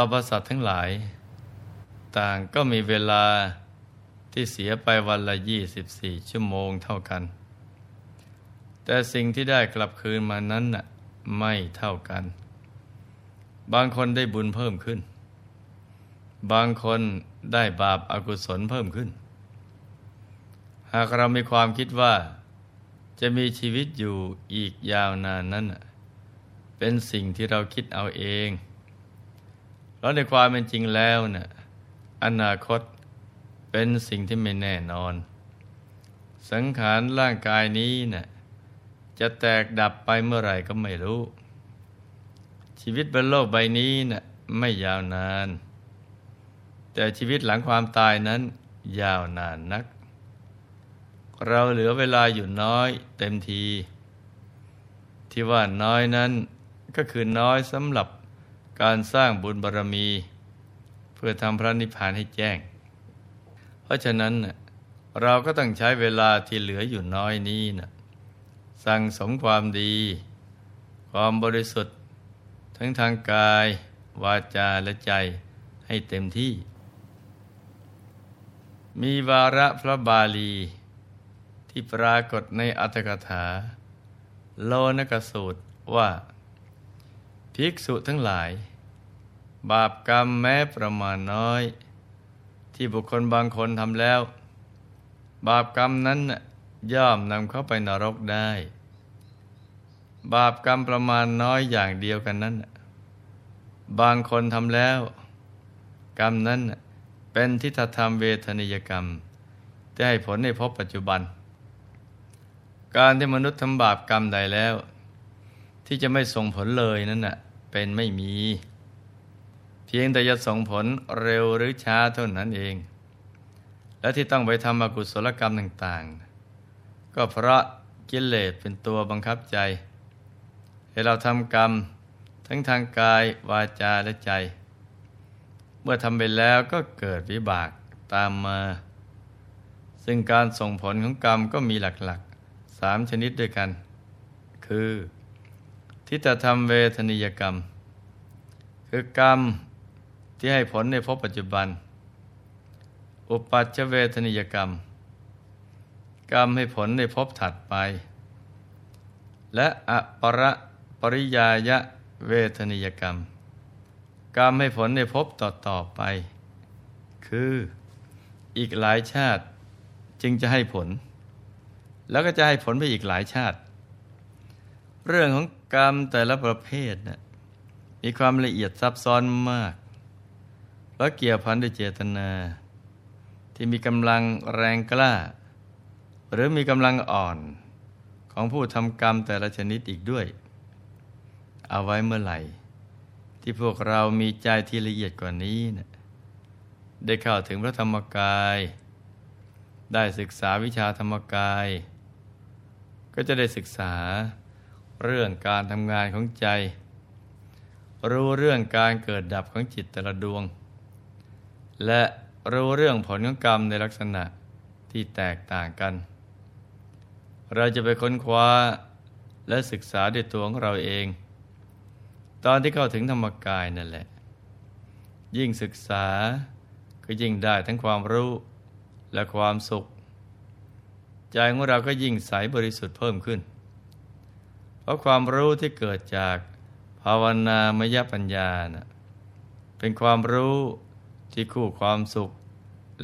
รรพสัตว์ทั้งหลาย ต่างก็มีเวลาที่เสียไปวันละ 24 ชั่วโมงเท่ากัน แต่สิ่งที่ได้กลับคืนมานั้นน่ะไม่เท่ากัน บางคนได้บุญเพิ่มขึ้น บางคนได้บาปอากุศลเพิ่มขึ้น หากเรามีความคิดว่า จะมีชีวิตอยู่อีกยาวนานนั้น เป็นสิ่งที่เราคิดเอาเอง แล้วในความเป็นจริงแล้วนะ่ะอนาคตเป็นสิ่งที่ไม่แน่นอน สังขารร่างกายนี้นะ่ะจะแตกดับไปเมื่อไหร่ก็ไม่รู้ ชีวิตบนโลกใบนี้นะ่ะไม่ยาวนาน แต่ชีวิตหลังความตายนั้น ยาวนานนัก เราเหลือเวลาอยู่น้อยเต็มที ที่ว่าน้อยนั้นก็คือน้อยสำหรับ การสร้างบุญบารรมี เพื่อทำพระนิพพานให้แจ้ง เพราะฉะนั้นเราก็ต้องใช้เวลาที่เหลืออยู่น้อยนี้นะสั่งสมความดี ความบริสุทธิ์ ทั้งทางกาย วาจาและใจให้เต็มที่ มีวาระพระบาลี ที่ปรากฏในอัตถกถา โลนกสูตรว่า ภิกษุทั้งหลาย บาปกรรมแม้ประมาณน้อย ที่บุคคลบางคนทำแล้ว บาปกรรมนั้นย่อมนำเข้าไปนรกได้ บาปกรรมประมาณน้อยอย่างเดียวกันนั้น บางคนทำแล้ว กรรมนั้นเป็นทิฏฐธรรมเวทนิยกรรมที่ให้ผลในภพปัจจุบัน การที่มนุษย์ทำบาปกรรมใดแล้ว ที่จะไม่ส่งผลเลยนั่นน่ะ เป็นไม่มี เพียงแต่จะส่งผลเร็วหรือช้าเท่านั้นเอง และที่ต้องไปทำอกุศลกรรมต่างๆ ก็เพราะกิเลสเป็นตัวบังคับใจ ให้เราทำกรรมทั้งทางกายวาจาและใจ เมื่อทำไปแล้วก็เกิดวิบากตามมา ซึ่งการส่งผลของกรรมก็มีหลักๆสามชนิดด้วยกัน คือ ทิฏฐธรรมเวทนิยกรรม คือกรรมที่ให้ผลในภพปัจจุบัน อุปัชเวทนิยกรรม กรรมให้ผลในภพถัดไป และอปรปริยายะเวทนิยกรรม กรรมให้ผลในภพต่อๆไป คืออีกหลายชาติจึงจะให้ผล แล้วก็จะให้ผลไปอีกหลายชาติ เรื่องของ กรรมแต่ละประเภทนะมีความละเอียดซับซ้อนมากเพราะเกี่ยวพันด้วยเจตนา ที่มีกำลังแรงกล้า หรือมีกำลังอ่อนของผู้ทำกรรมแต่ละชนิดอีกด้วย เอาไว้เมื่อไหร่ ที่พวกเรามีใจที่ละเอียดกว่านี้นะได้เข้าถึงพระธรรมกาย ได้ศึกษาวิชาธรรมกาย ก็จะได้ศึกษา เรื่องการทำงานของใจ รู้เรื่องการเกิดดับของจิตแต่ละดวง และรู้เรื่องผลของกรรมในลักษณะที่แตกต่างกัน เราจะไปค้นคว้าและศึกษาด้วยตัวของเราเอง ตอนที่เข้าถึงธรรมกายนั่นแหละ ยิ่งศึกษาก็ยิ่งได้ทั้งความรู้และความสุข ใจของเราก็ยิ่งใสบริสุทธิ์เพิ่มขึ้น ราะความรู้ที่เกิดจากภาวนามยปัญญานะเป็นความรู้ที่คู่ความสุข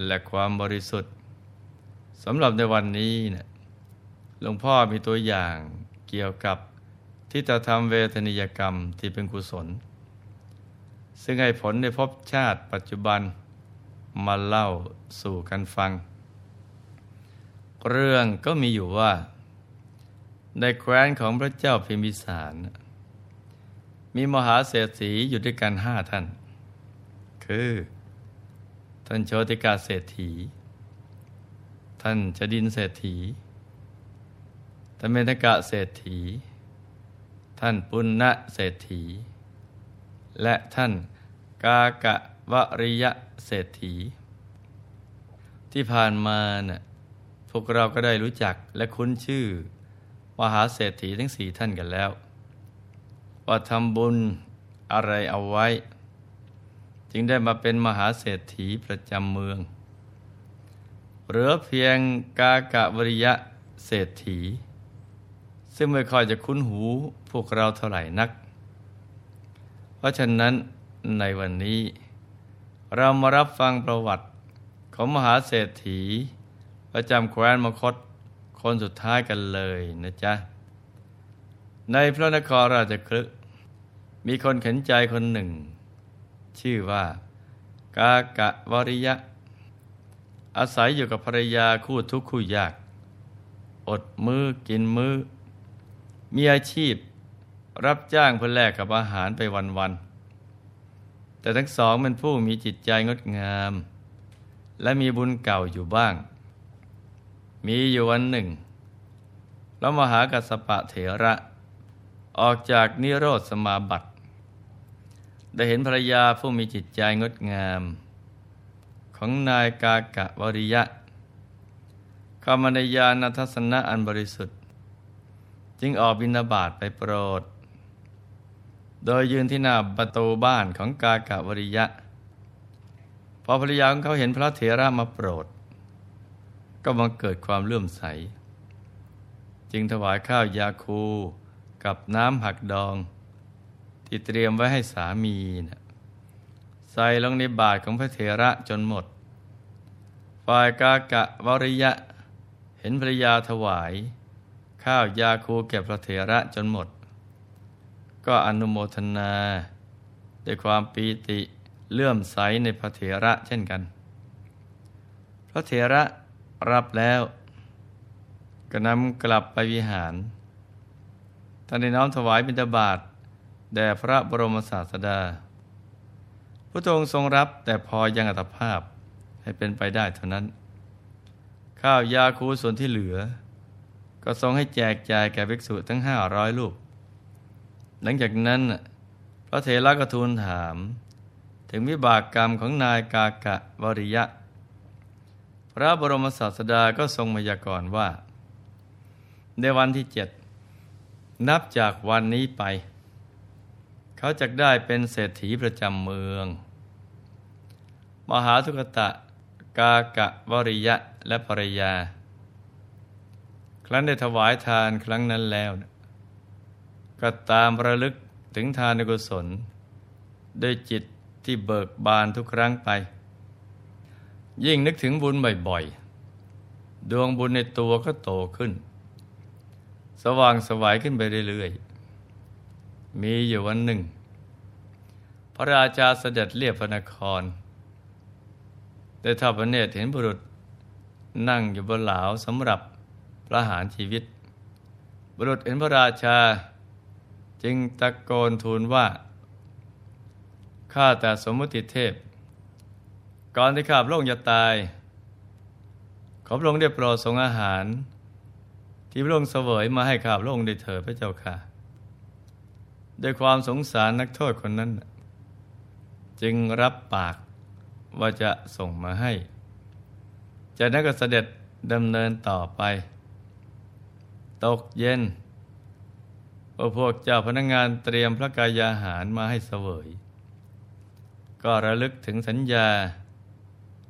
และความบริสุทธิ์สำหรับในวันนี้นะหลวงพ่อมีตัวอย่างเกี่ยวกับที่จะทำเวทนิยกรรมที่เป็นกุศล ซึ่งให้ผลในภพชาติปัจจุบันมาเล่าสู่กันฟัง เรื่องก็มีอยู่ว่า ในแคว้นของพระเจ้าพิมพิสาร มีมหาเศรษฐีอยู่ด้วยกันห้าท่าน คือ ท่านโชติกาเศรษฐี ท่านชดินเศรษฐีท่านเมธกะเศรษฐี ท่านปุณณะเศรษฐี และท่านกากะวริยะเศรษฐี ที่ผ่านมานะ่ะพวกเราก็ได้รู้จักและคุ้นชื่อ มหาเศรษฐีทั้งสี่ท่านกันแล้ว ว่าทำบุญอะไรเอาไว้ จึงได้มาเป็นมหาเศรษฐีประจำเมือง เหลือเพียงกากะวริยะเศรษฐี ซึ่งไม่ค่อยจะคุ้นหูพวกเราเท่าไหร่นัก เพราะฉะนั้นในวันนี้ เรามารับฟังประวัติของมหาเศรษฐี ประจำแคว้นมคต คนสุดท้ายกันเลยนะจ๊ะ ในพระนครราชคลึมีคนเข็นใจคนหนึ่ง ชื่อว่า กากะวริยะ อาศัยอยู่กับภรรยาคู่ทุกข์คู่ยาก อดมือกินมือมีอาชีพรับจ้างเพื่อแลกกับอาหารไปวันๆแต่ทั้งสองเป็นผู้มีจิตใจงดงาม และมีบุญเก่าอยู่บ้าง มีอยู่วันหนึ่งแล้วมหากัสปะเถระ ออกจากนิโรธสมาบัติได้เห็นภรรยาผู้มีจิตใจงดงาม ของนายกากะวริยะเข้ามาในยานทัศนะอันบริสุทธิ์ จึงออกบินาบาตไปโปรด โดยยืนที่หน้าประตูบ้านของกากะวริยะ พอภรรยาของเขาเห็นพระเถระมาโปรด ก็มาเกิดความเลื่อมใส จึงถวายข้าวยาคูกับน้ำหักดอง ที่เตรียมไว้ให้สามีนะใส่ลงในบาทของพระเถระจนหมด ฝ่ายกากะวริยะ เห็นภรรยาถวาย ข้าวยาคูแก่พระเถระจนหมด ก็อนุโมทนา ด้วยความปีติเลื่อมใสในพระเถระเช่นกัน พระเถระ รับแล้ว ก็นำกลับไปวิหารท่านได้น้อมถวายบิณฑบาตแด่พระบรมศาสดาพระองค์ทรงรับแต่พอยังอัตภาพให้เป็นไปได้เท่านั้น ข้าวยาคูส่วนที่เหลือ ก็ทรงให้แจกจ่ายแก่ภิกษุทั้งห้าร้อยลูก หลังจากนั้น พระเถระก็ทูลถาม ถึงวิบากกรรมของนายกากะวริยะ พระบรมศาสดาก็ทรงมยากรณ์ว่า ในวันที่เจ็ดนับจากวันนี้ไป เขาจะได้เป็นเศรษฐีประจำเมือง มหาทุกตะกากะวริยะและภรรยา ครั้นได้ถวายทานครั้งนั้นแล้ว ก็ตามระลึกถึงทานกุศล ด้วยจิตที่เบิกบานทุกครั้งไป ยิ่งนึกถึงบุญบ่อยๆ ดวงบุญในตัวก็โตขึ้น สว่างสวายขึ้นไปเรื่อยๆ มีอยู่วันหนึ่ง พระราชาเสด็จเรียบพระนคร ได้ทอดพระเนตรเห็นบุรุษนั่งอยู่บนหลาวสำหรับประหารชีวิต บุรุษเห็นพระราชา จึงตะโกนทูลว่า ข้าแต่สมมติเทพ ก่อนที่ข้าพระองค์จะตาย ขอพระองค์ได้โปรดทรงอาหาร ที่พระองค์เสวยมาให้ข้าพระองค์ได้เถิดพระเจ้าค่ะด้วยความสงสารนักโทษคนนั้น จึงรับปากว่าจะส่งมาให้ จากนั้นก็เสด็จดำเนินต่อไป ตกเย็นพวกเจ้าพนักงงานเตรียมพระกายาหารมาให้เสวย ก็ระลึกถึงสัญญา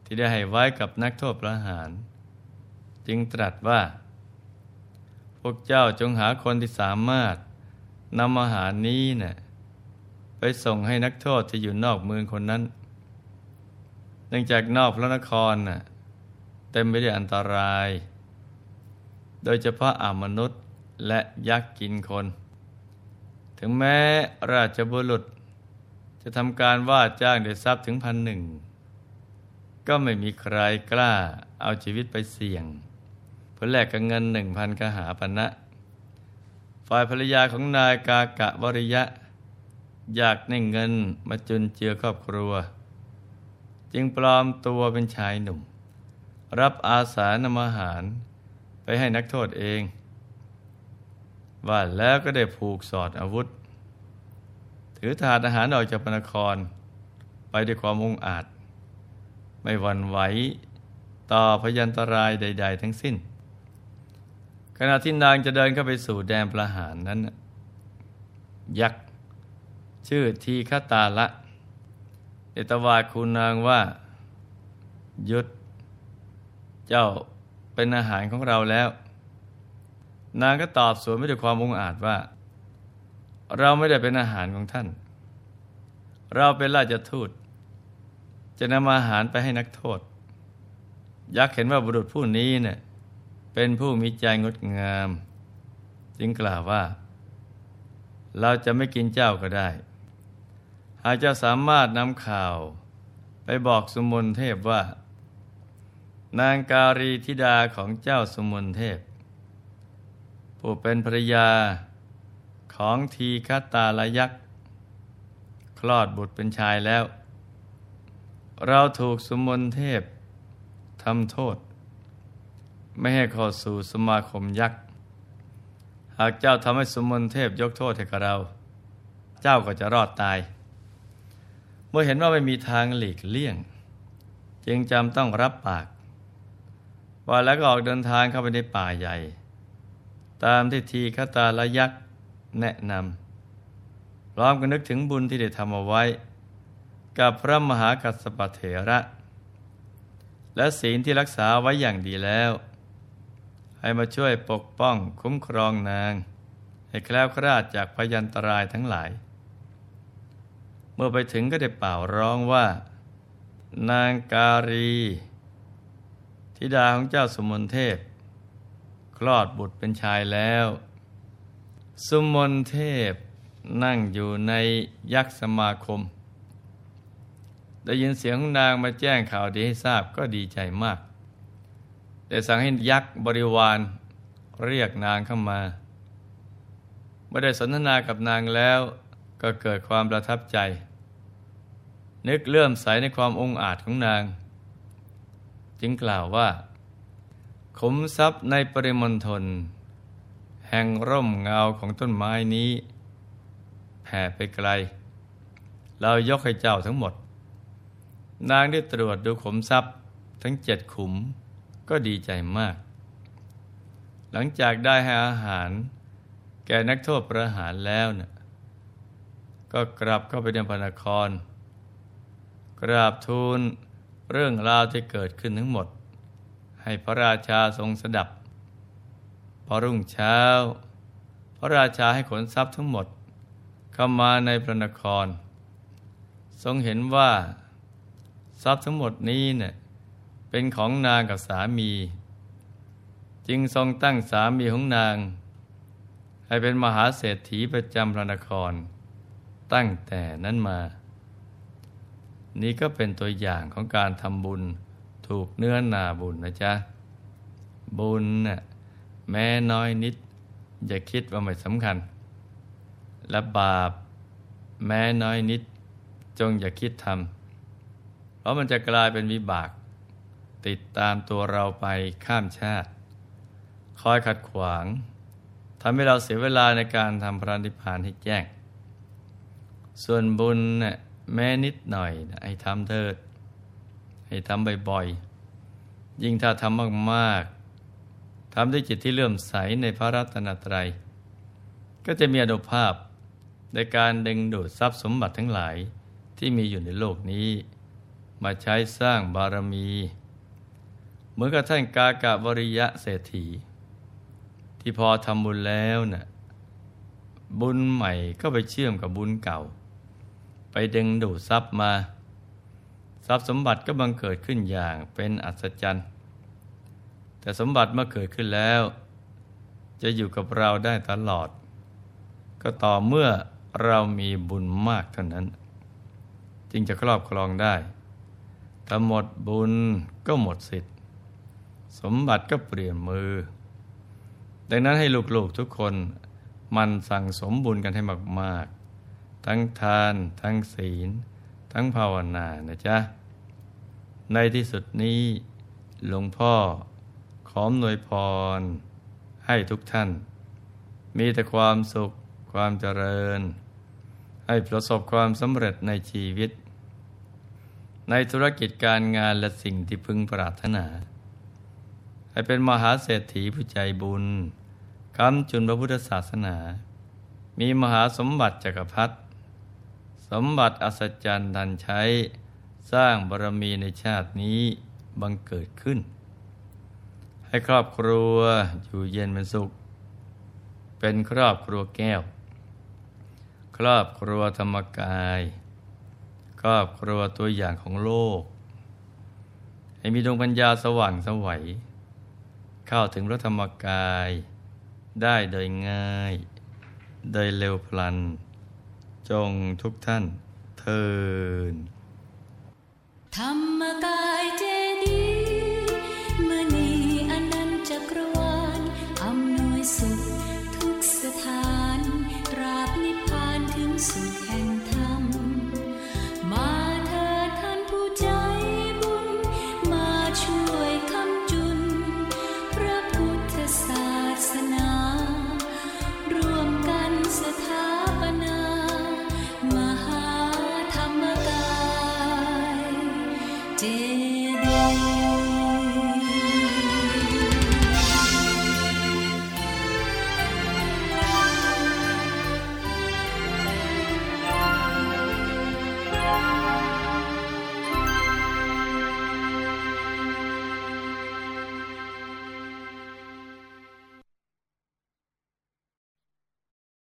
ที่ได้ให้ไว้กับนักโทษประหาร จึงตรัสว่า พวกเจ้าจงหาคนที่สามารถนำอาหารนี้เนะ่ยไปส่งให้นักโทษที่อยู่นอกเมืองคนนั้น เนื่องจากนอกพระนครน่ะเต็มไปด้วยอันตราย โดยเฉพาะอามนุษย์และยักษ์กินคน ถึงแม้ราชบุรุษจะทำการว่าจ้างด้วยทรัพย์ถึงพันหนึ่ง ก็ไม่มีใครกล้าเอาชีวิตไปเสี่ยงเพื่อแลกกับเงินหนึ่งพันกหาปณะนะฝ่ายภรรยาของนายกากะวริยะ อยากได้เงินมาจุนเจือครอบครัว จึงปลอมตัวเป็นชายหนุ่ม รับอาสานำอาหารไปให้นักโทษเอง ว่าแล้วก็ได้ผูกสอดอาวุธ ถือถาดอาหารออกจากพนคร ไปด้วยความมุ่งอาจ ไม่หวั่นไหวต่อพยันตรายใด ๆ ทั้งสิ้น ขณะที่นางจะเดินเข้าไปสู่แดนประหารนั้น ยักษ์ชื่อทีฆตาละเอตวาคุณนางว่า ยุด เจ้าเป็นอาหารของเราแล้ว นางก็ตอบสวนไม่ด้วยความองอาจว่า เราไม่ได้เป็นอาหารของท่าน เราเป็นราชทูต จะนำอาหารไปให้นักโทษ ยักษ์เห็นว่าบุรุษผู้นี้เนะ่ยเป็นผู้มีใจงดงาม จึงกล่าวว่า เราจะไม่กินเจ้าก็ได้ หากจะสามารถนำข่าว ไปบอกสมุนเทพว่า นางการีธิดาของเจ้าสมุนเทพ ผู้เป็นภรรยาของทีคตาลยักษ์ คลอดบุตรเป็นชายแล้ว เราถูกสมุนเทพทำโทษ ไม่ให้เข้าสู่สมาคมยักษ์ หากเจ้าทำให้สมุนเทพยกโทษให้กับเรา เจ้าก็จะรอดตาย เมื่อเห็นว่าไม่มีทางหลีกเลี่ยง จึงจำต้องรับปากว่าแล้วก็ออกเดินทางเข้าไปในป่าใหญ่ ตามที่ทีคตาละยักษ์แนะนำพร้อมกันนึกถึงบุญที่ได้ทำเอาไว้ กับพระมหากัสปเถระ และศีลที่รักษาไว้อย่างดีแล้ว ให้มาช่วยปกป้องคุ้มครองนาง ให้แคล้วคลาดจากพยันตรายทั้งหลาย เมื่อไปถึงก็ได้เป่าร้องว่า นางการีธิดาของเจ้าสมุนเทพ คลอดบุตรเป็นชายแล้วสุมนเทพนั่งอยู่ในยักษ์สมาคม ได้ยินเสียงของนางมาแจ้งข่าวดีให้ทราบก็ดีใจมากแต่สั่งให้ยักษ์บริวาร เรียกนางเข้ามาเมื่อได้สนทนากับนางแล้วก็เกิดความประทับใจ นึกเลื่อมใสในความองอาจของนาง จึงกล่าวว่าขมทรัพย์ในปริมณฑลแห่งร่มเงาของต้นไม้นี้แผ่ไปไกล เรายกให้เจ้าทั้งหมด นางได้ตรวจดูขมทรัพย์ ทั้งเจ็ดขุมก็ดีใจมาก หลังจากได้ให้อาหาร แก่นักโทษประหารแล้วนะ่ะก็กลับเข้าไปในพระนคร กราบทูลเรื่องราวที่เกิดขึ้นทั้งหมด ให้พระราชาทรงสดับ พอรุ่งเช้า พระราชาให้ขนทรัพย์ทั้งหมด เข้ามาในพระนคร ทรงเห็นว่า ทรัพย์ทั้งหมดนี้เนะ่ยเป็นของนางกับสามี จึงทรงตั้งสามีของนาง ให้เป็นมหาเศรษฐีประจำพระนคร ตั้งแต่นั้นมา นี่ก็เป็นตัวอย่างของการทำบุญถูกเนื้อนาบุญนะจ๊ะ บุญน่ะแม้น้อยนิด อย่าคิดว่าไม่สำคัญ และบาป แม้น้อยนิด จงอย่าคิดทำ เพราะมันจะกลายเป็นวิบาก ติดตามตัวเราไปข้ามชาติ คอยขัดขวางทำให้เราเสียเวลาในการทำพระนิพพานให้แจ้ง ส่วนบุญเนี่ยแม้นิดหน่อยให้ทำเถิด ให้ทำบ่อยๆ ยิ่งถ้าทำมากๆทำด้วยจิตที่เลื่อมใสในพระรัตนตรัย ก็จะมีอนุภาพในการดึงดูดทรัพย์สมบัติทั้งหลายที่มีอยู่ในโลกนี้ มาใช้สร้างบารมี เหมือนกับท่านกากะบริยะเศรษฐี ที่พอทำบุญแล้วนะ่ะบุญใหม่ก็ไปเชื่อมกับบุญเก่า ไปดึงดูดทรัพย์มา ทรัพย์สมบัติก็บังเกิดขึ้นอย่างเป็นอัศจรรย์ แต่สมบัติเมื่อเกิดขึ้นแล้ว จะอยู่กับเราได้ตลอด ก็ต่อเมื่อเรามีบุญมากเท่านั้น จึงจะครอบครองได้ ถ้าหมดบุญก็หมดสิทธิ์ สมบัติก็เปลี่ยนมือ ดังนั้นให้ลูกๆทุกคนมันสั่งสมบุญกันให้มากๆ ทั้งทาน ทั้งศีล ทั้งภาวนานะจ๊ะ ในที่สุดนี้หลวงพ่อขอมนวยพร ให้ทุกท่าน มีแต่ความสุขความเจริญ ให้ประสบความสำเร็จในชีวิต ในธุรกิจการงานและสิ่งที่พึงปรารถนา ให้เป็นมหาเศรษฐีผู้ใจบุญคำจุนพระพุทธศาสนา มีมหาสมบัติจักรพรรดิสมบัติอัศจรรย์ทันใช้ สร้างบารมีในชาตินี้บังเกิดขึ้น ให้ครอบครัวอยู่เย็นเป็นสุข เป็นครอบครัวแก้ว ครอบครัวธรรมกาย ครอบครัวตัวอย่างของโลก ให้มีดวงปัญญาสว่างสวัย เข้าถึงพระธรรมกาย ได้โดยง่าย โดยเร็วพลัน จงทุกท่านเทินธรรมกาย